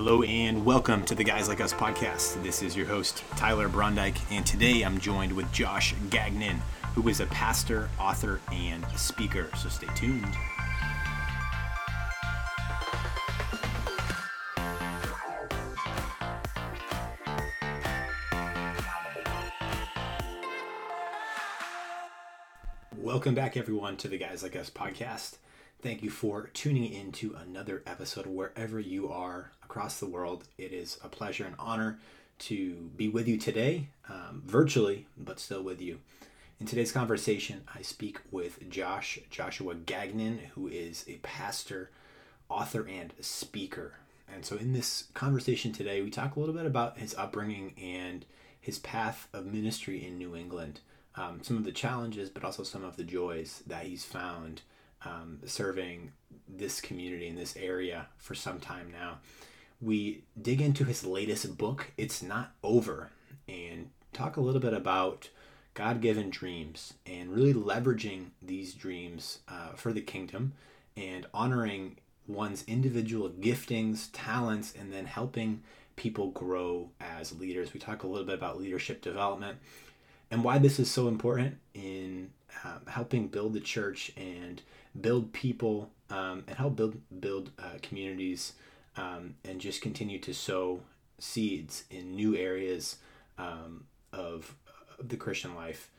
Hello and welcome to the Guys Like Us podcast. This is your host, Tyler Brondike, and today I'm joined with Josh Gagnon, who is a pastor, author, and speaker. So stay tuned. Welcome back, everyone, to the Guys Like Us podcast. Thank you for tuning in to another episode wherever you are across the world. It is a pleasure and honor to be with you today, um, virtually, but still with you. In today's conversation, I speak with Josh Joshua Gagnon, who is a pastor, author, and speaker. And so, in this conversation today, we talk a little bit about his upbringing and his path of ministry in New England, um, some of the challenges, but also some of the joys that he's found um, serving this community in this area for some time now. We dig into his latest book, It's Not Over, and talk a little bit about God given dreams and really leveraging these dreams uh, for the kingdom and honoring one's individual giftings, talents, and then helping people grow as leaders. We talk a little bit about leadership development and why this is so important in um, helping build the church and build people um, and help build build uh, communities um, and just continue to sow seeds in new areas um, of, of the Christian life.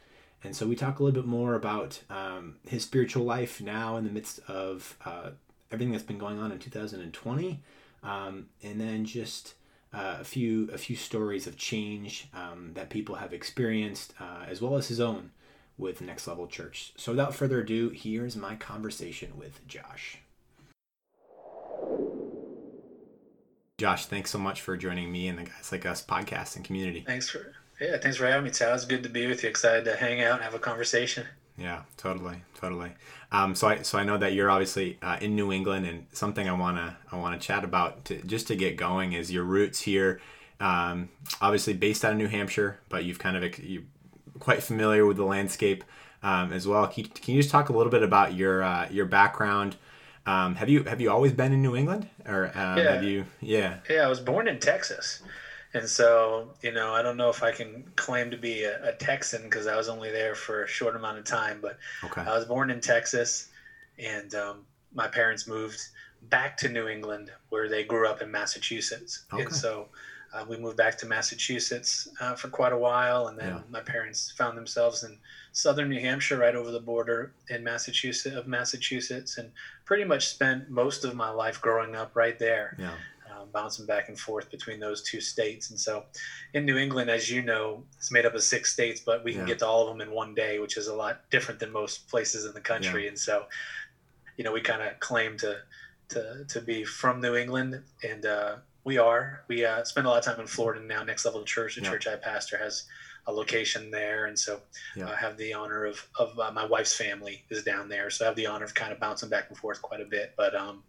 And so we talk a little bit more about um, his spiritual life now in the midst of uh, everything that's been going on in 2020, um, and then just uh, a few a few stories of change um, that people have experienced, uh, as well as his own with Next Level Church. So without further ado, here's my conversation with Josh. Josh, thanks so much for joining me and the Guys Like Us podcast and community. Thanks for yeah, thanks for having me, Tal. It's good to be with you. Excited to hang out and have a conversation. Yeah, totally, totally. Um, so I so I know that you're obviously uh, in New England, and something I wanna I wanna chat about to, just to get going is your roots here. Um, obviously based out of New Hampshire, but you've kind of you quite familiar with the landscape um, as well. Can you, can you, just talk a little bit about your uh, your background? Um, have you have you always been in New England, or um, yeah. have you? Yeah. Yeah, I was born in Texas, and so you know I don't know if I can claim to be a, a Texan because I was only there for a short amount of time. But okay. I was born in Texas, and um, my parents moved back to New England where they grew up in Massachusetts, okay. and so uh, we moved back to Massachusetts uh, for quite a while, and then yeah. my parents found themselves in southern New Hampshire, right over the border in Massachusetts of Massachusetts, and pretty much spent most of my life growing up right there. Yeah. Um, bouncing back and forth between those two states, and so in New England, as you know, it's made up of six states, but we can yeah. get to all of them in one day, which is a lot different than most places in the country. And so, you know, we kind of claim to to to be from New England, and uh, we are. We uh, spend a lot of time in Florida now. Next Level Church, the yeah. church I pastor, has a location there, and so yeah. I have the honor of of uh, my wife's family is down there, so I have the honor of kind of bouncing back and forth quite a bit. But um,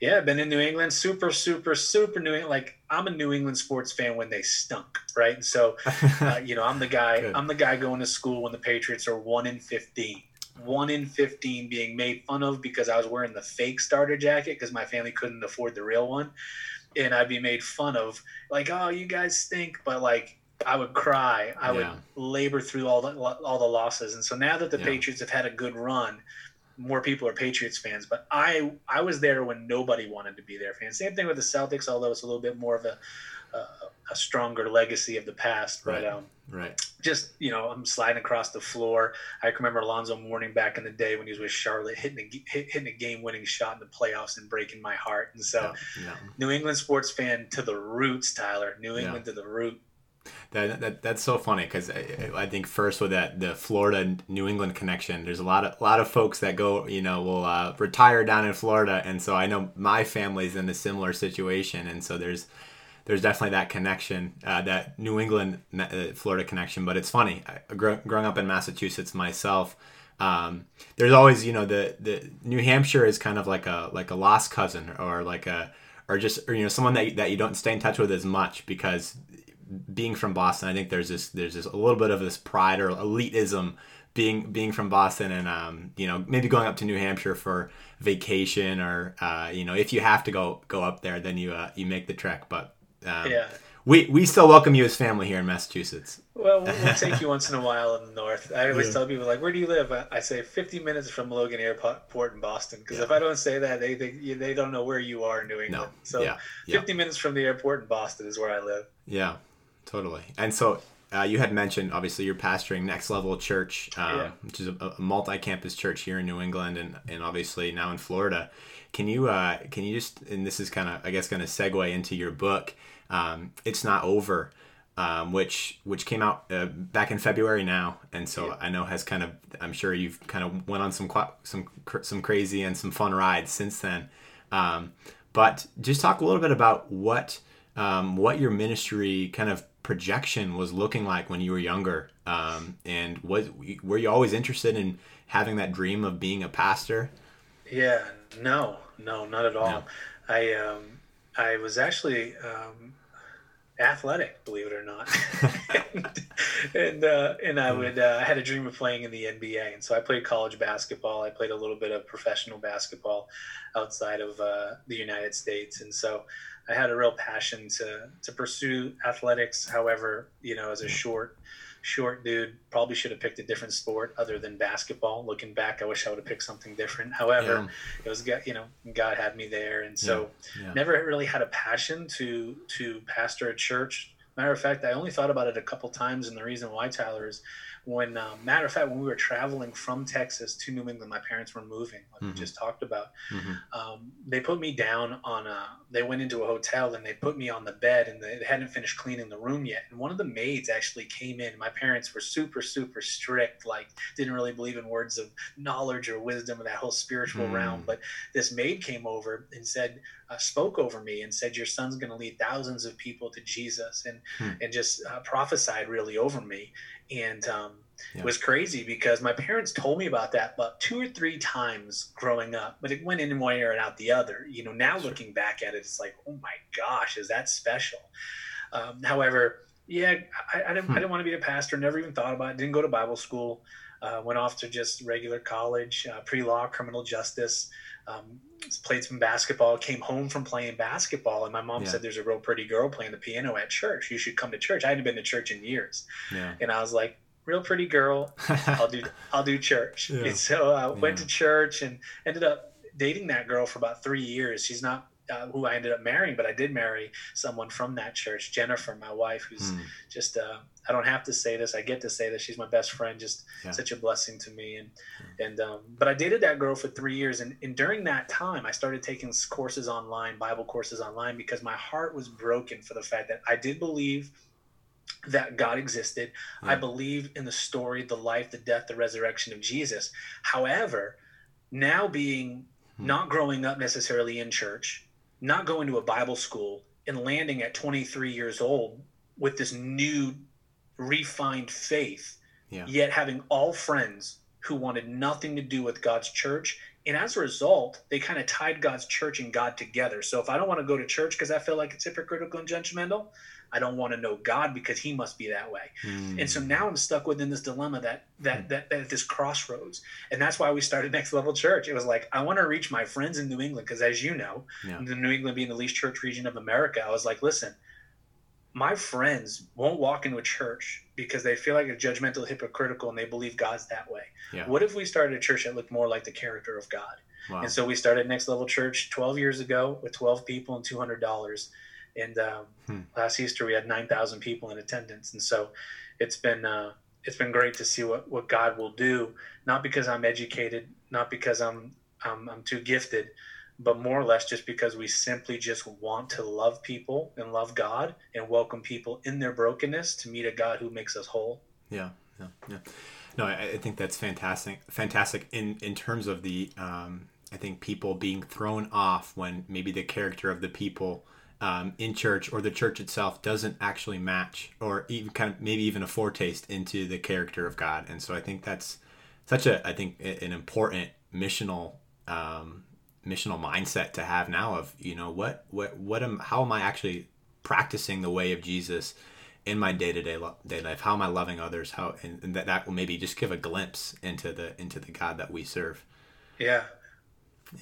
yeah, I've been in New England, super, super, super New England. Like I'm a New England sports fan when they stunk, right? And so, uh, you know, I'm the guy. I'm the guy going to school when the Patriots are one in fifteen one in 15 being made fun of because I was wearing the fake starter jacket because my family couldn't afford the real one and I'd be made fun of, like, "Oh, you guys stink," but like I would cry. I yeah. would labor through all the all the losses, and so now that the yeah. Patriots have had a good run, more people are Patriots fans. But I I was there when nobody wanted to be there fans. Same thing with the Celtics, although it's a little bit more of a a, a stronger legacy of the past. But right. Um, right. Just you know, I'm sliding across the floor. I can remember Alonzo Mourning back in the day when he was with Charlotte, hitting a hit, hitting a game-winning shot in the playoffs and breaking my heart. And so, yeah. New England sports fan to the roots, Tyler. New England to the root. That, that that's so funny because I, I, think first with that the Florida New England connection, there's a lot of a lot of folks that go you know will uh, retire down in Florida, and so I know my family's in a similar situation, and so there's there's definitely that connection, uh, that New England uh, Florida connection. But it's funny, I, growing up in Massachusetts myself, um, there's always you know the the New Hampshire is kind of like a like a lost cousin or like a or just or, you know someone that that you don't stay in touch with as much because being from Boston, I think there's this there's this a little bit of this pride or elitism being being from Boston and um, you know maybe going up to New Hampshire for vacation or uh, you know if you have to go go up there then you uh, you make the trek but um, yeah we we still welcome you as family here in Massachusetts. Well, we'll take you once in a while in the north. I always yeah. tell people like, "Where do you live?" I say 50 minutes from Logan Airport in Boston. Because yeah. if I don't say that, they, they they don't know where you are in New England. No. So yeah. 50 minutes from the airport in Boston is where I live. Yeah, totally. And so uh, you had mentioned obviously you're pastoring Next Level Church, uh, yeah. which is a, a, multi-campus church here in New England, and, and obviously now in Florida. Can you uh, can you just and this is kind of I guess going to segue into your book um, it's not over um, which which came out uh, back in February now, and so yeah. I know has kind of I'm sure you've kind of went on some some some crazy and some fun rides since then. Um, but just talk a little bit about what um, what your ministry kind of projection was looking like when you were younger, um, and was were you always interested in having that dream of being a pastor? Yeah, no, no, not at all. No. I um, I was actually um, athletic, believe it or not. and and, uh, and I would uh, I had a dream of playing in the NBA, and so I played college basketball. I played a little bit of professional basketball outside of uh, the United States, and so I had a real passion to to pursue athletics. However, you know, as a short short dude. Probably should have picked a different sport other than basketball. Looking back, I wish I would have picked something different. However, yeah. it was you know God had me there, and so yeah. Yeah. never really had a passion to to pastor a church. Matter of fact, I only thought about it a couple times, and the reason why Tyler is when um, matter of fact when we were traveling from texas to new england my parents were moving like mm-hmm. we just talked about mm-hmm. um, they put me down on a they went into a hotel and they put me on the bed and they hadn't finished cleaning the room yet and one of the maids actually came in my parents were super super strict like didn't really believe in words of knowledge or wisdom of that whole spiritual mm. realm but this maid came over and said uh, spoke over me and said your son's going to lead thousands of people to jesus and mm. and just uh, prophesied really over me and um, yeah. it was crazy because my parents told me about that about two or three times growing up, but it went in one ear and out the other. You know, now sure. looking back at it, it's like, oh my gosh, is that special? Um, however, yeah, I, I didn't, hmm. I didn't want to be a pastor. Never even thought about it. Didn't go to Bible school. Uh, went off to just regular college, uh, pre-law, criminal justice. Um, played some basketball. Came home from playing basketball, and my mom yeah. said, "There's a real pretty girl playing the piano at church. You should come to church." I hadn't been to church in years, yeah. and I was like, "Real pretty girl. I'll do I'll do church." Yeah. And so I went to church and ended up dating that girl for about three years. She's not uh, who I ended up marrying, but I did marry someone from that church, Jennifer, my wife, who's mm. just uh, I don't have to say this. I get to say that she's my best friend. Just yeah. such a blessing to me. And mm. and um, but I dated that girl for three years, and, and during that time, I started taking courses online, Bible courses online, because my heart was broken for the fact that I did believe that God existed. Yeah. I believe in the story, the life, the death, the resurrection of Jesus. However, now being hmm. not growing up necessarily in church, not going to a Bible school and landing at 23 years old with this new refined faith, yeah. yet having all friends who wanted nothing to do with God's church. And as a result, they kind of tied God's church and God together. So if I don't want to go to church because I feel like it's hypocritical and judgmental, I don't want to know God because He must be that way. Mm. And so now I'm stuck within this dilemma that that, mm. that that this crossroads, and that's why we started Next Level Church. It was like I want to reach my friends in New England because, as you know, yeah. the New England being the least church region of America, I was like, listen, my friends won't walk into a church because they feel like it's judgmental, hypocritical, and they believe God's that way. Yeah. What if we started a church that looked more like the character of God? Wow. And so we started Next Level Church 12 years ago with 12 people and $200 and um, hmm. last Easter we had nine thousand people in attendance, and so it's been uh, it's been great to see what what God will do. Not because I'm educated, not because I'm I'm, I'm too gifted, but more or less just because we simply just want to love people and love God and welcome people in their brokenness to meet a God who makes us whole. Yeah, yeah, yeah. No, I, I think that's fantastic. Fantastic in in terms of the. Um, I think people being thrown off when maybe the character of the people um, in church or the church itself doesn't actually match or even kind of maybe even a foretaste into the character of God. And so I think that's such a I think an important missional um, missional mindset to have now of you know what what what am how am I actually practicing the way of Jesus in my day-to-day day life? How am i loving others? How and, and that, that will maybe just give a glimpse into the into the god that we serve. Yeah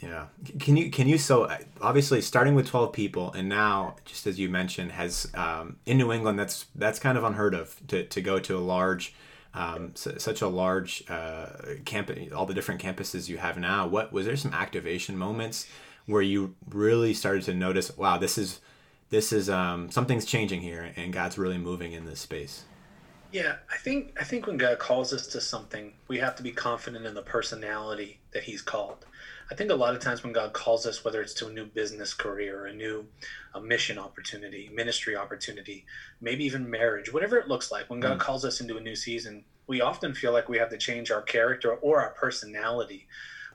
yeah. Can you can you so uh, obviously starting with 12 people and now just as you mentioned has um, in new england that's that's kind of unheard of to, to go to a large um, such a large uh, campus all the different campuses you have now. What was there some activation moments where you really started to notice wow this is this is um, something's changing here and god's really moving in this space? Yeah i think i think when god calls us to something we have to be confident in the personality that he's called i think a lot of times when god calls us whether it's to a new business career a new a mission opportunity ministry opportunity maybe even marriage whatever it looks like when god mm. calls us into a new season we often feel like we have to change our character or our personality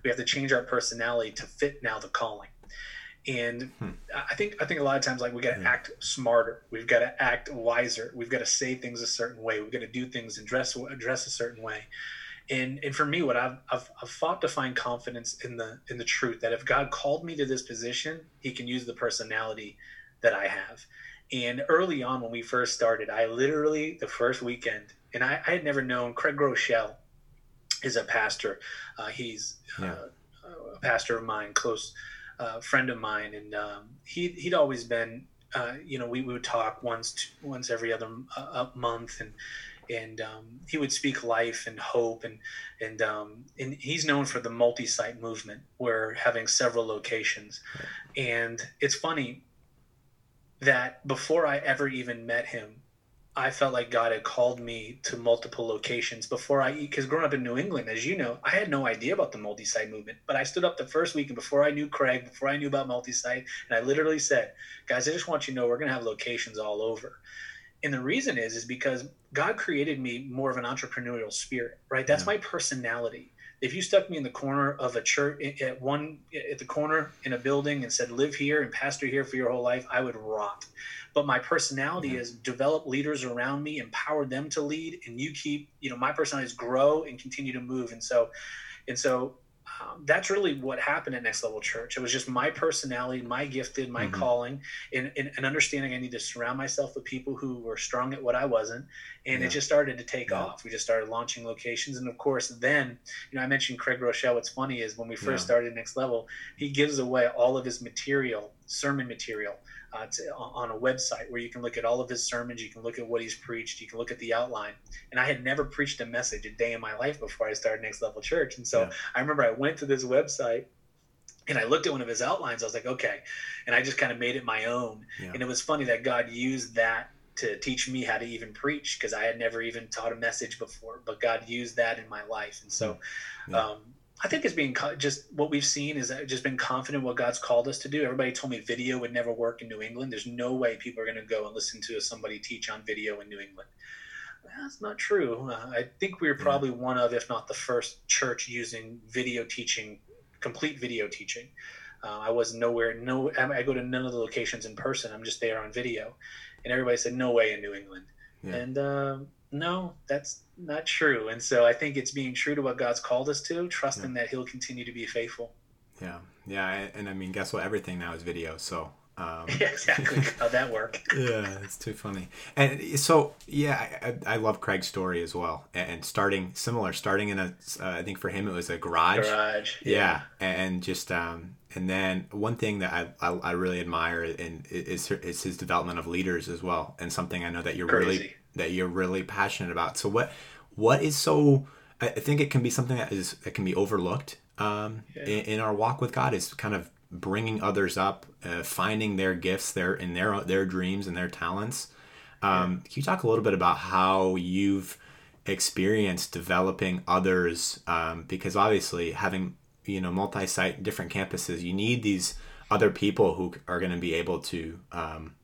we have to change our personality to fit now the calling and hmm. i think i think a lot of times like we got to hmm. act smarter we've got to act wiser we've got to say things a certain way we've got to do things and dress dress a certain way and and for me what I've, I've, I've fought to find confidence in the in the truth that if god called me to this position he can use the personality that i have. And early on when we first started i literally the first weekend and i, I had never known craig groeschel is a pastor. Uh, he's yeah. uh, a pastor of mine close uh, friend of mine, and um, he he'd always been, uh, you know, we, we would talk once once every other uh, month, and and um, he would speak life and hope, and and um, and he's known for the multi-site movement, where having several locations, and it's funny that before I ever even met him, I felt like God had called me to multiple locations before I, because growing up in New England, as you know, I had no idea about the multi site movement. But I stood up the first week and before I knew Craig, before I knew about multi site, and I literally said, guys, I just want you to know we're going to have locations all over. And the reason is, is because God created me more of an entrepreneurial spirit, right? That's yeah. my personality. If you stuck me in the corner of a church at one at the corner in a building and said live here and pastor here for your whole life, I would rot but my personality mm-hmm. is develop leaders around me empower them to lead and you keep you know my personality is grow and continue to move and so and so um, that's really what happened at next level church it was just my personality my gifted my mm-hmm. calling and, and, and, understanding i need to surround myself with people who were strong at what i wasn't and yeah. it just started to take yeah. off we just started launching locations and of course then you know i mentioned craig Groeschel. what's funny is when we first yeah. started next level he gives away all of his material sermon material uh, to, on a website where you can look at all of his sermons, you can look at what he's preached, you can look at the outline. And I had never preached a message a day in my life before I started Next Level Church. And so yeah. I remember I went to this website and I looked at one of his outlines. I was like, okay. And I just kind of made it my own. Yeah. And it was funny that God used that to teach me how to even preach because I had never even taught a message before, but God used that in my life. And so, yeah. um, I think it's being just what we've seen is just been confident what God's called us to do. Everybody told me video would never work in New England. There's no way people are going to go and listen to somebody teach on video in New England. That's not true. Uh, I think we were probably yeah. one of, if not the first church using video teaching, complete video teaching. Uh, I was nowhere, no, I go to none of the locations in person. I'm just there on video. And everybody said, no way in New England. Yeah. And um, no, that's not true. And so I think it's being true to what God's called us to, trusting yeah. that He'll continue to be faithful. Yeah, yeah, and, I mean, guess what? Everything now is video, so. Um, yeah, exactly. How'd that work? yeah, it's too funny. And so, yeah, I, I love Craig's story as well. And starting similar, starting in a, uh, I think for him it was a garage. Garage. Yeah, yeah. and just um, and then one thing that I, I, I really admire and is is his development of leaders as well, and something I know that you're Crazy. really that you're really passionate about. So what what is so? I think it can be something that is that can be overlooked um, yeah. in, in, our walk with God is kind of bringing others up, uh, finding their gifts, their in their their dreams and their talents. Um, yeah. Can you talk a little bit about how you've experienced developing others? Um, because obviously, having you know multi-site, different campuses, you need these other people who are going to be able to um,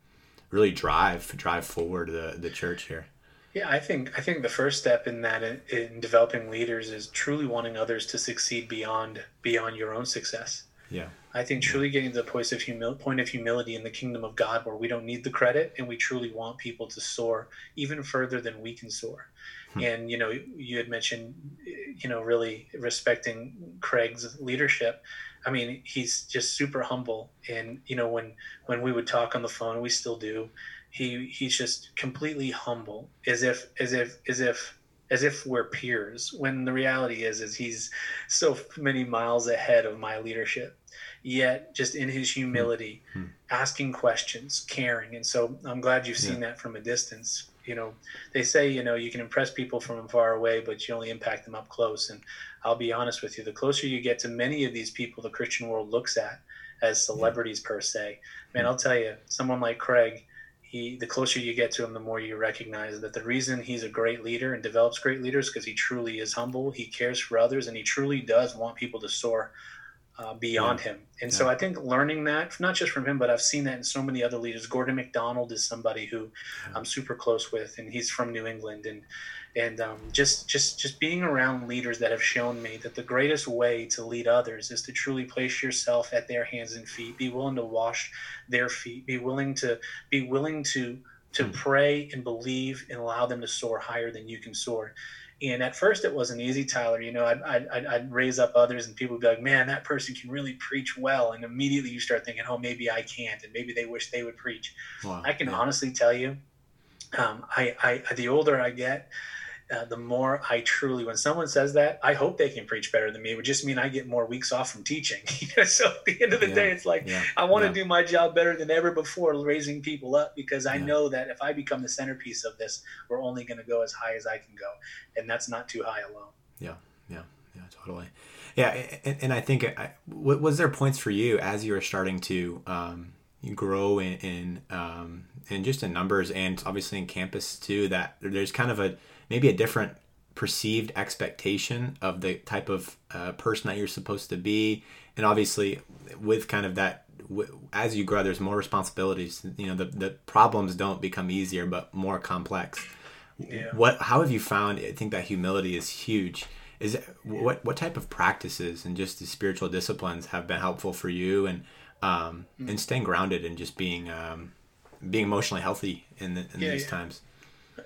really drive drive forward the the church here. Yeah, I think I think the first step in that in, in developing leaders is truly wanting others to succeed beyond beyond your own success. Yeah. I think truly getting to the point of humil- point of humility in the kingdom of God, where we don't need the credit, and we truly want people to soar even further than we can soar. Hmm. And you know, you had mentioned, you know, really respecting Craig's leadership. I mean, he's just super humble. And, you know, when, when we would talk on the phone, we still do, he, he's just completely humble as if, as if, as if, as if we're peers when the reality is, is he's so many miles ahead of my leadership yet just in his humility, mm-hmm. asking questions, caring. And so I'm glad you've seen yeah. that from a distance. You know, they say, you know, you can impress people from far away, but you only impact them up close. And I'll be honest with you, the closer you get to many of these people the Christian world looks at as celebrities yeah. per se, man, I'll tell you, someone like Craig, he, the closer you get to him, the more you recognize that the reason he's a great leader and develops great leaders because he truly is humble, he cares for others, and he truly does want people to soar uh, beyond yeah. him. And yeah. so I think learning that, not just from him, but I've seen that in so many other leaders. Gordon MacDonald is somebody who yeah. I'm super close with, and he's from New England. And and um, just just just being around leaders that have shown me that the greatest way to lead others is to truly place yourself at their hands and feet. Be willing to wash their feet. Be willing to be willing to to mm. pray and believe and allow them to soar higher than you can soar. And at first, it wasn't easy, Tyler. You know, I'd, I'd, I'd, raise up others, and people would be like, "Man, that person can really preach well." And immediately, you start thinking, "Oh, maybe I can't," and maybe they wish they would preach. Wow. I can yeah. honestly tell you, um, I, I, the older I get, uh, the more I truly, when someone says that, I hope they can preach better than me. It would just mean I get more weeks off from teaching. so at the end of the yeah. day, it's like yeah. I want to yeah. do my job better than ever before, raising people up because I know that if I become the centerpiece of this, we're only going to go as high as I can go, and that's not too high alone. Yeah, yeah, yeah, totally. Yeah, and, and I think I, was there points for you as you were starting to um, grow in in, um, in just in numbers and obviously in campus too that there's kind of a maybe a different perceived expectation of the type of uh, person that you're supposed to be. And obviously with kind of that as you grow there's more responsibilities. You know the, the problems don't become easier but more complex. Yeah. what how have you found i think that humility is huge. Is it, what what type of practices and just the spiritual disciplines have been helpful for you and um mm-hmm. and staying grounded and just being um being emotionally healthy in, the, in yeah, these times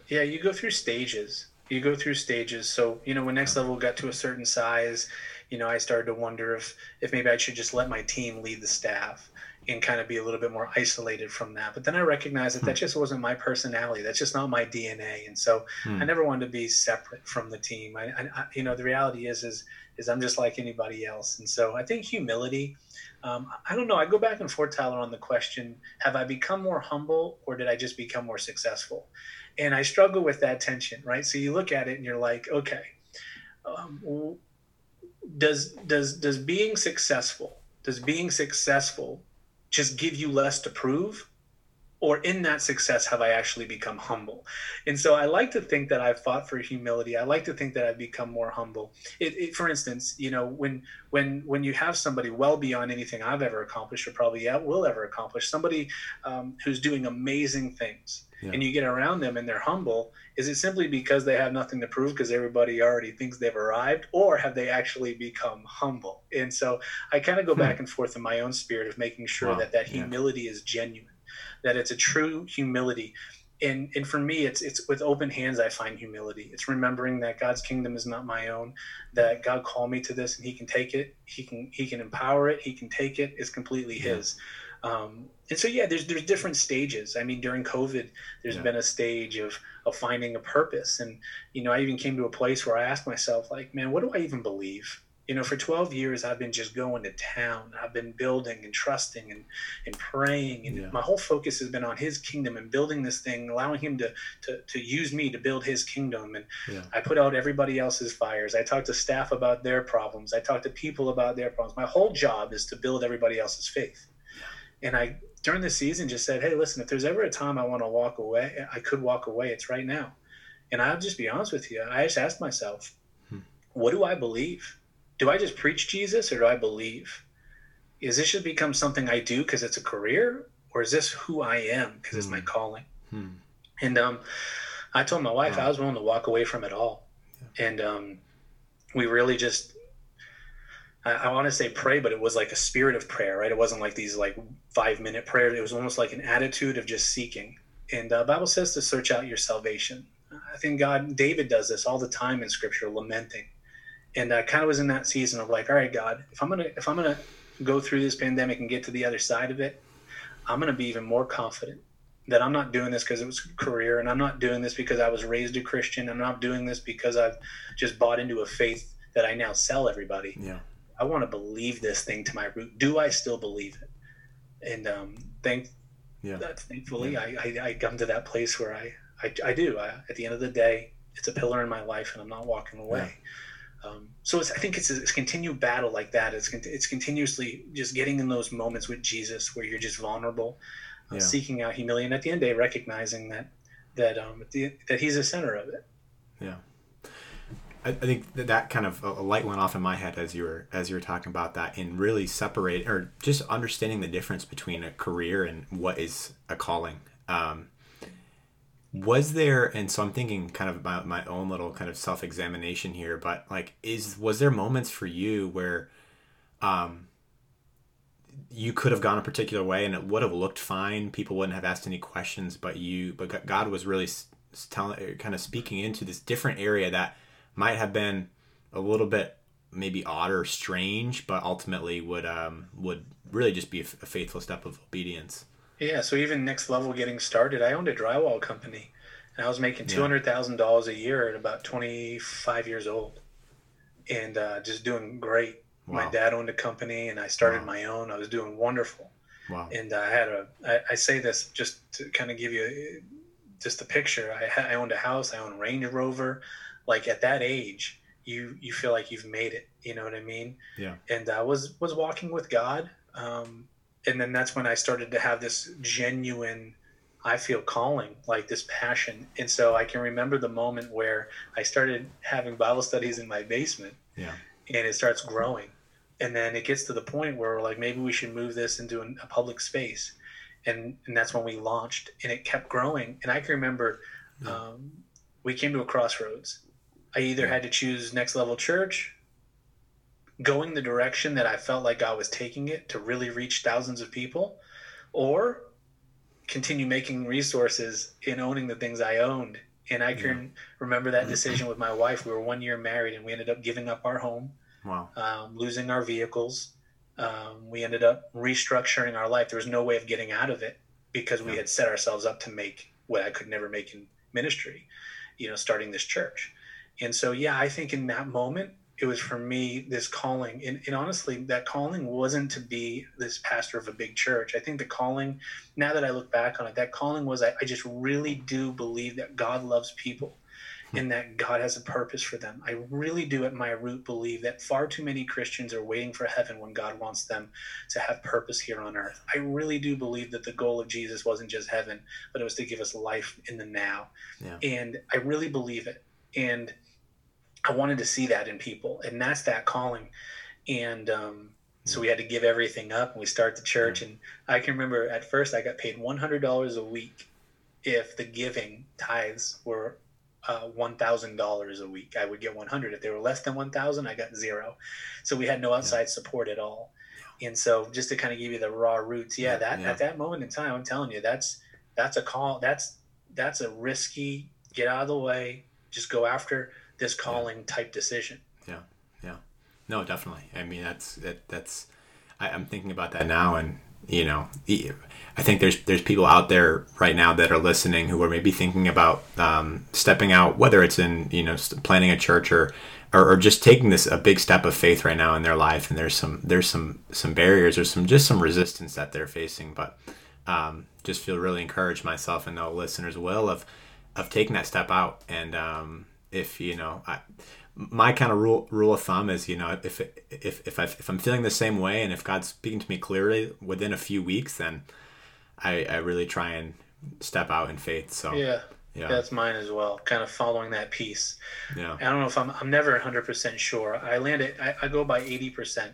yeah, you go through stages. You go through stages. So, you know, when next level got to a certain size, you know, I started to wonder if if maybe I should just let my team lead the staff and kind of be a little bit more isolated from that. But then I recognized that hmm. that just wasn't my personality. That's just not my DNA. And so hmm. I never wanted to be separate from the team. I, I, you know, the reality is, is, is I'm just like anybody else. And so I think humility, um, I don't know. I go back and forth, Tyler, on the question: Have I become more humble, or did I just become more successful? And I struggle with that tension, right? So you look at it and you're like, okay, um, does does does being successful does being successful just give you less to prove, or in that success have I actually become humble? And so I like to think that I've fought for humility. I like to think that I've become more humble. It, it, for instance, you know, when when when you have somebody well beyond anything I've ever accomplished or probably will ever accomplish, somebody um, who's doing amazing things yeah. and you get around them and they're humble, is it simply because they have nothing to prove because everybody already thinks they've arrived, or have they actually become humble? And so I kind of go hmm. back and forth in my own spirit of making sure wow. that that humility yeah. is genuine, that it's a true humility. And, and for me, it's it's with open hands I find humility. It's remembering that God's kingdom is not my own, that God called me to this and He can take it, He can He can empower it, He can take it. It's completely yeah. His. Um, and so yeah, there's there's different stages. I mean, during COVID, there's yeah. been a stage of of finding a purpose, and you know, I even came to a place where I asked myself, like, man, what do I even believe? You know, for 12 years, I've been just going to town. I've been building and trusting and, and praying. And yeah. my whole focus has been on his kingdom and building this thing, allowing him to, to, to use me to build his kingdom. And yeah. I put out everybody else's fires. I talk to staff about their problems. I talk to people about their problems. My whole job is to build everybody else's faith. And I during the season just said, hey, listen, if there's ever a time I want to walk away, I could walk away. It's right now. And I'll just be honest with you. I just asked myself, hmm. what do I believe? Do I just preach Jesus or do I believe? Is this should become something I do because it's a career, or is this who I am because hmm. it's my hmm. calling? Hmm. And um, I told my wife wow. I was willing to walk away from it all, yeah. and um, we really just I, I want to say pray, but it was like a spirit of prayer, right? It wasn't like these like five minute prayers. It was almost like an attitude of just seeking. And uh, Bible says to search out your salvation. I think God, David does this all the time in Scripture, lamenting. And I kind of was in that season of like, all right, God, if I'm gonna, if I'm gonna, go through this pandemic and get to the other side of it, I'm to be even more confident that I'm not doing this because it was career and I'm not doing this because I was raised a Christian. I'm not doing this because I've just bought into a faith that I now sell everybody. Yeah. I want to believe this thing to my root. Do I still believe it? And um, thank, yeah. that, thankfully, yeah. I, I, I, come to that place where I, I, I do. I, at the end of the day, it's a pillar in my life and I'm not walking away. Yeah. Um, so it's, I think it's a, it's continued battle like that. It's, it's continuously just getting in those moments with Jesus where you're just vulnerable yeah. seeking out humility, and at the end of the day, recognizing that that um, the, that he's the center of it. Yeah. I, think that, that kind of a light went off in my head as you were as you were talking about that, and really separate or just understanding the difference between a career and what is a calling. Um, was there, and so I'm thinking kind of about my own little kind of self examination here, but like, is was there moments for you where, um, you could have gone a particular way and it would have looked fine. People wouldn't have asked any questions, but you, but God was really telling, uh, kind of speaking into this different area that might have been a little bit maybe odd or strange, but ultimately would um, would really just be a, faithful step of obedience. Yeah. So even next level getting started, I owned a drywall company, and I was making two hundred thousand dollars a year at about twenty five years old, and uh, just doing great. Wow. My dad owned a company, and I started wow. my own. I was doing wonderful. Wow. And I had a. I, I say this just to kind of give you just a picture. I, I owned a house. I owned a Range Rover. Like at that age, you you feel like you've made it. You know what I mean? Yeah. And I was was walking with God, um, and then that's when I started to have this genuine. I feel calling, like this passion. And so I can remember the moment where I started having Bible studies in my basement. Yeah. And it starts growing and then it gets to the point where like maybe we should move this into an, a public space and and that's when we launched and it kept growing and i can remember yeah. um, we came to a crossroads i either had to choose next level church going the direction that i felt like i was taking it to really reach thousands of people or continue making resources in owning the things i owned and i can yeah. remember that decision with my wife we were one year married and we ended up giving up our home Wow. Um, losing our vehicles. Um, we ended up restructuring our life. There was no way of getting out of it because we yeah. had set ourselves up to make what I could never make in ministry, you know, starting this church. And so, yeah, I think in that moment, it was for me this calling. And, and honestly, that calling wasn't to be this pastor of a big church. I think the calling, now that I look back on it, that calling was I, I just really do believe that God loves people hmm. and that God has a purpose for them. I really do, at my root, believe that far too many Christians are waiting for heaven when God wants them to have purpose here on earth. I really do believe that the goal of Jesus wasn't just heaven, but it was to give us life in the now. Yeah. And I really believe it. And I wanted to see that in people, and that's that calling. And um, so we had to give everything up, and we start the church. And I can remember at first I got paid one hundred dollars a week if the giving tithes were uh, $1,000 a week. I would get 100. If they were less than 1,000, I got zero. So we had no outside yeah. support at all. And so just to kind of give you the raw roots, yeah, that yeah. at that moment in time, I'm telling you, that's that's a call. That's that's a risky get out of the way, just go after this calling yeah. type decision. Yeah, yeah, no, definitely. I mean, that's that, that's. I, I'm thinking about that now, and you know, I think there's there's people out there right now that are listening who are maybe thinking about um, stepping out, whether it's in you know planning a church or, or, or just taking this a big step of faith right now in their life. And there's some there's some some barriers or some just some resistance that they're facing, but um, just feel really encouraged myself and know listeners will of of taking that step out. And um, if you know, I, my kind of rule rule of thumb is you know if if if I if I'm feeling the same way and if God's speaking to me clearly within a few weeks, then I I really try and step out in faith. So yeah. Yeah. That's mine as well. Kind of following that piece. Yeah. I don't know if I'm. I'm never 100 percent sure. I land it. I, I go by 80 percent.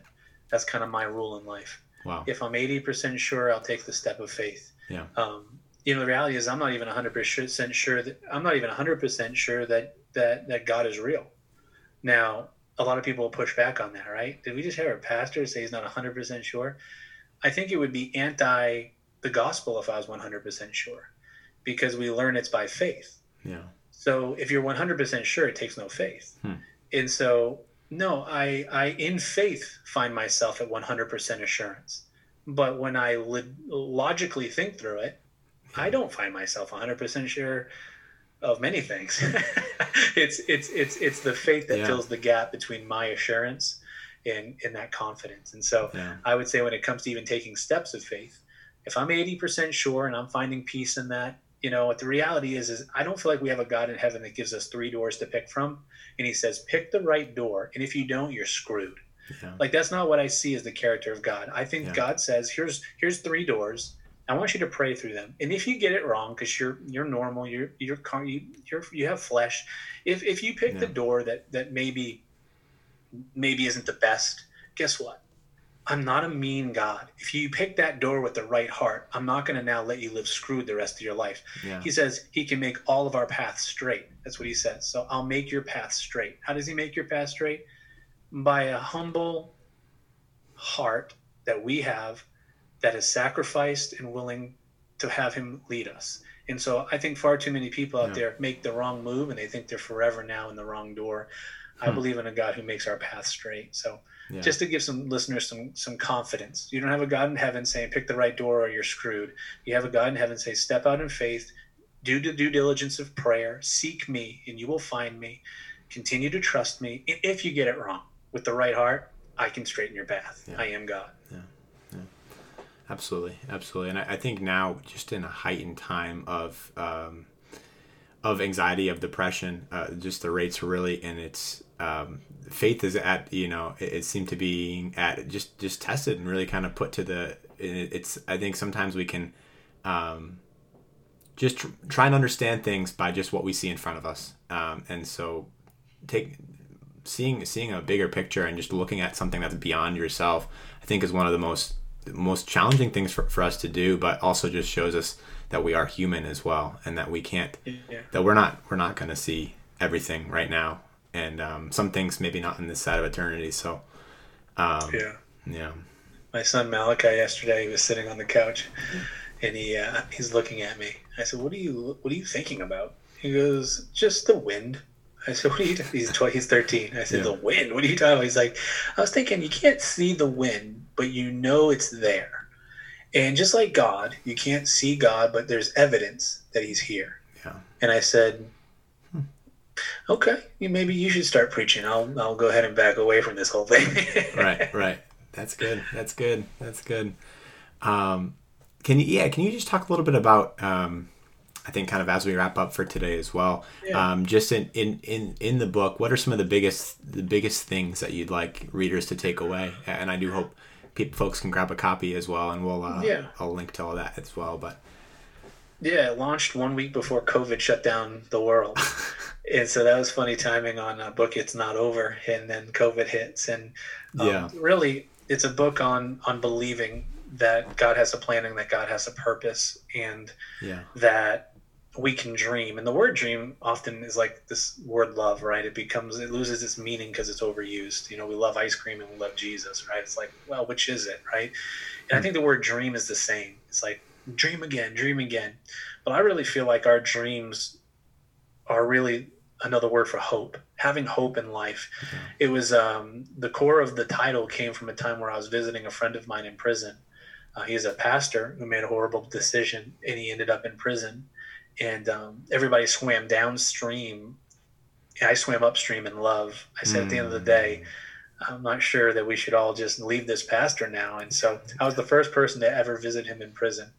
That's kind of my rule in life. Wow. If I'm 80 percent sure, I'll take the step of faith. Yeah. Um, you know, the reality is, I'm not even 100 percent sure that I'm not even 100 percent sure that that that God is real. Now, a lot of people push back on that, right? Did we just have our pastor say he's not 100% sure? I think it would be anti the gospel if I was 100% sure because we learn it's by faith. Yeah. So if you're 100% sure, it takes no faith. Hmm. And so no, I, I in faith find myself at 100% assurance. But when I logically think through it, I don't find myself 100% sure of many things. it's it's it's it's the faith that yeah. fills the gap between my assurance and and that confidence. And so yeah. I would say when it comes to even taking steps of faith, if I'm 80% sure and I'm finding peace in that, you know, what the reality is is I don't feel like we have a God in heaven that gives us three doors to pick from and he says pick the right door and if you don't you're screwed. Yeah. Like that's not what I see as the character of God. I think God says here's here's three doors I want you to pray through them. And if you get it wrong, because you're you're normal, you're you're you're you have flesh. If if you pick yeah. the door that that maybe maybe isn't the best, guess what? I'm not a mean God. If you pick that door with the right heart, I'm not going to now let you live screwed the rest of your life. Yeah. He says he can make all of our paths straight. That's what he says. So I'll make your path straight. How does he make your path straight? By a humble heart that we have that is sacrificed and willing to have him lead us. And so I think far too many people out yeah. there make the wrong move and they think they're forever now in the wrong door. Hmm. I believe in a God who makes our path straight. So yeah. just to give some listeners some some confidence. You don't have a God in heaven saying pick the right door or you're screwed. You have a God in heaven say step out in faith, do the due diligence of prayer, seek me and you will find me. Continue to trust me. If you get it wrong with the right heart, I can straighten your path. Yeah. I am God. Absolutely, absolutely, and I, I, think now, just in a heightened time of um, of anxiety, of depression, uh, just the rates really, and it's um, faith is at you know it, it, seemed to be at just just tested and really kind of put to the. It, it's I think sometimes we can um, just tr- try and understand things by just what we see in front of us, um, and so take seeing seeing a bigger picture and just looking at something that's beyond yourself. I think is one of the most most challenging things for, for us to do, but also just shows us that we are human as well, and that we can't, yeah. that we're not, we're not going to see everything right now, and um, some things maybe not in this side of eternity. So, um, yeah, yeah. My son Malachi yesterday, he was sitting on the couch, and he uh, he's looking at me. I said, "What are you What are you thinking about?" He goes, "Just the wind." I said, "What are you?" He's 12, he's thirteen. I said, yeah. "The wind? What are you talking about?" He's like, "I was thinking you can't see the wind, but you know it's there. And just like God, you can't see God, but there's evidence that He's here." Yeah. And I said, hmm. "Okay, maybe you should start preaching. I'll I'll go ahead and back away from this whole thing." right. Right. That's good. That's good. That's good. Um, can you? Yeah. Can you just talk a little bit about? Um, I think kind of as we wrap up for today as well. Yeah. Um, just in, in in in the book, what are some of the biggest the biggest things that you'd like readers to take away? And I do hope people folks can grab a copy as well, and we'll uh, yeah. I'll link to all that as well. But yeah, it launched one week before COVID shut down the world, and so that was funny timing on a book. It's not over, and then COVID hits, and um, yeah, really, it's a book on on believing that God has a plan and that God has a purpose, and yeah. that we can dream. And the word dream often is like this word love right? It becomes it loses its meaning because it's overused. You know we love ice cream and we love jesus right? It's like well which is it right? And i hmm. think the word dream is the same. It's like dream again dream again. But i really feel like our dreams are really another word for hope. Having hope in life. Mm-hmm. it was um, the core of the title came from a time where i was visiting a friend of mine in prison. Uh, he's a pastor who made a horrible decision and he ended up in prison and um, everybody swam downstream. I swam upstream in love. I said mm. at the end of the day, mm. I'm not sure that we should all just leave this pastor now. And so I was the first person to ever visit him in prison.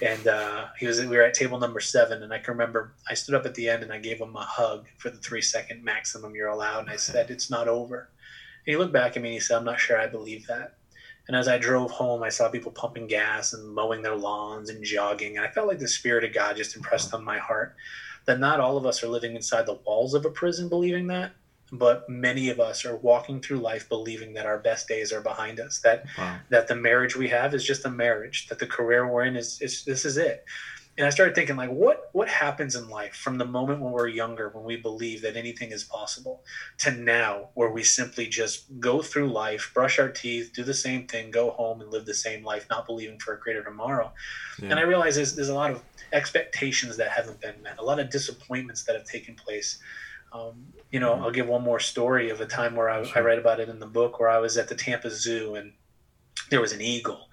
And uh, he was we were at table number seven, and I can remember I stood up at the end and I gave him a hug for the three second maximum you're allowed, and I said it's not over. And he looked back at me and he said, "I'm not sure I believe that." And as I drove home, I saw people pumping gas and mowing their lawns and jogging. And I felt like the Spirit of God just impressed on my heart that not all of us are living inside the walls of a prison believing that, but many of us are walking through life believing that our best days are behind us, that wow. that the marriage we have is just a marriage, that the career we're in is, is this is it and I started thinking like what what happens in life from the moment when we're younger when we believe that anything is possible to now where we simply just go through life brush our teeth do the same thing go home and live the same life not believing for a greater tomorrow yeah. and I realize there's, there's a lot of expectations that haven't been met a lot of disappointments that have taken place Um, you know, I'll give one more story of a time where I, sure. I read about it in the book where I was at the Tampa Zoo and there was an eagle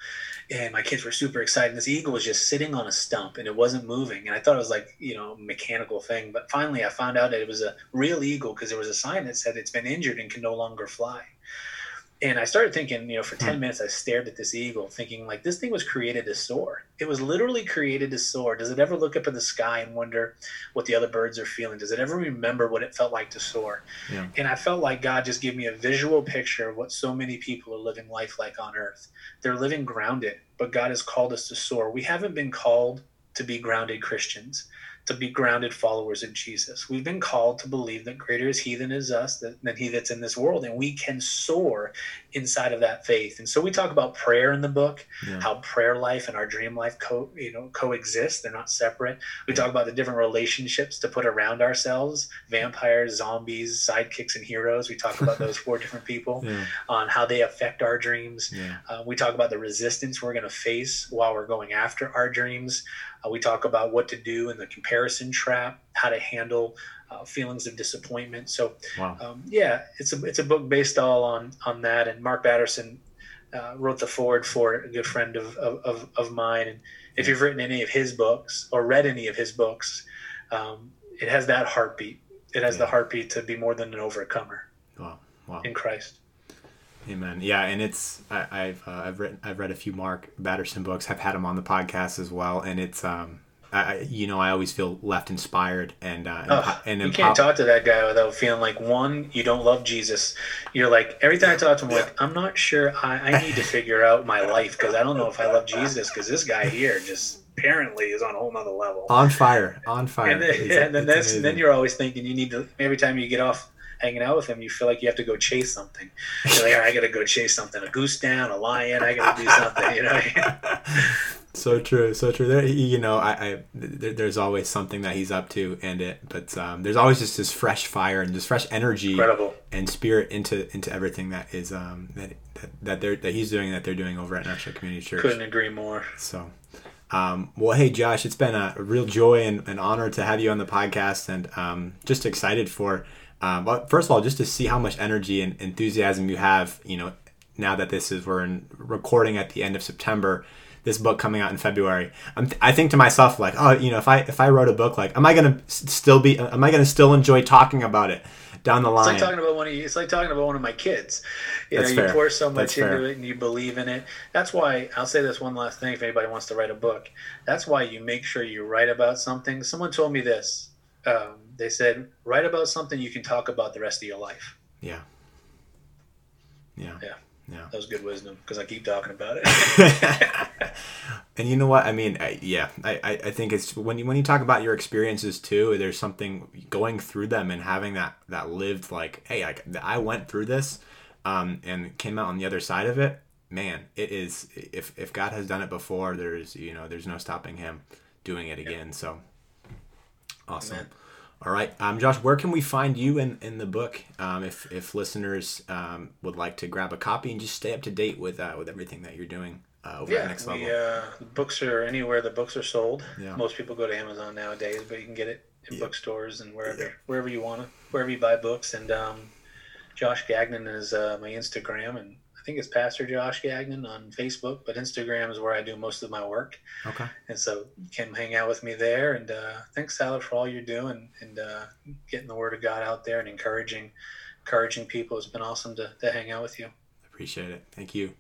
and my kids were super excited. And This eagle was just sitting on a stump and it wasn't moving. And I thought it was like, you know, mechanical thing. But finally I found out that it was a real eagle because there was a sign that said it's been injured and can no longer fly and I started thinking, you know, for 10 hmm. minutes, I stared at this eagle, thinking, like, this thing was created to soar. It was literally created to soar. Does it ever look up at the sky and wonder what the other birds are feeling? Does it ever remember what it felt like to soar? Yeah. And I felt like God just gave me a visual picture of what so many people are living life like on earth. They're living grounded, but God has called us to soar. We haven't been called to be grounded Christians to be grounded followers of Jesus. We've been called to believe that greater is He than is us, than, than He that's in this world, and we can soar inside of that faith. And so we talk about prayer in the book, yeah. how prayer life and our dream life co you know coexist; they're not separate. We yeah. talk about the different relationships to put around ourselves: vampires, zombies, sidekicks, and heroes. We talk about those four different people yeah. on how they affect our dreams. Uh, we talk about the resistance we're going to face while we're going after our dreams. Uh, we talk about what to do in the comparison trap, how to handle uh, feelings of disappointment. So, wow. um, yeah, it's a it's a book based all on on that. And Mark Batterson uh, wrote the foreword for it, a good friend of, of, of mine. And if you've written any of his books or read any of his books, um, it has that heartbeat. It has yeah. the heartbeat to be more than an overcomer. Wow. Wow. In Christ. Amen. Yeah, and it's I, have uh, I've written I've read a few Mark Batterson books. I've had him on the podcast as well, and it's um I, you know I always feel left inspired and uh, oh, and, you can't talk to that guy without feeling like one you don't love Jesus. You're like every time I talk to him, like I'm not sure I, I need to figure out my life because I don't know if I love Jesus because this guy here just apparently is on a whole nother level. On fire, on fire. And then, and then, that's, then you're always thinking you need to every time you get off hanging out with him, you feel like you have to go chase something. You're like, I got to go chase something, a goose down, a lion. I got to do something, you know. so true, so true. There, you know, I, I there, there's always something that he's up to, and it, but um, there's always just this fresh fire and this fresh energy Incredible. and spirit into into everything that is um that that, that they're that he's doing that they're doing over at National Community Church. Couldn't agree more. So. Um, well, hey, Josh, it's been a real joy and an honor to have you on the podcast, and um, just excited for um, but first of all, just to see how much energy and enthusiasm you have, you know, now that this is we're in recording at the end of September, this book coming out in February. I'm, I think to myself like, oh, you know, if I if I wrote a book, like, am I gonna still be? Am I gonna still enjoy talking about it down the line? It's like talking about one of you. It's like talking about one of my kids. You That's know, you pour so much That's into fair. it and you believe in it. That's why I'll say this one last thing. If anybody wants to write a book, that's why you make sure you write about something. Someone told me this. Um, they said write about something you can talk about the rest of your life. Yeah. Yeah. Yeah. Yeah. That was good wisdom because I keep talking about it. and you know what? I mean, I, yeah, I, I think it's when you when you talk about your experiences too. There's something going through them and having that that lived like, hey, I, I went through this, um, and came out on the other side of it. Man, it is if if God has done it before, there's you know there's no stopping Him doing it again. So awesome. Amen. All right, um, Josh, where can we find you in, in the book um, if, if listeners um, would like to grab a copy and just stay up to date with uh, with everything that you're doing uh, over yeah, at Next Level? We, uh, books are anywhere the books are sold. Yeah. Most people go to Amazon nowadays, but you can get it in yeah. bookstores and wherever yeah. wherever you want to, wherever you buy books. And um, Josh Gagnon is uh, my Instagram, and think it's Pastor Josh Gagnon on Facebook, but Instagram is where I do most of my work. Okay. And so you can hang out with me there. And uh, thanks, Sally, for all you're doing and uh, getting the word of God out there and encouraging, encouraging people. It's been awesome to, to hang out with you. Appreciate it. Thank you.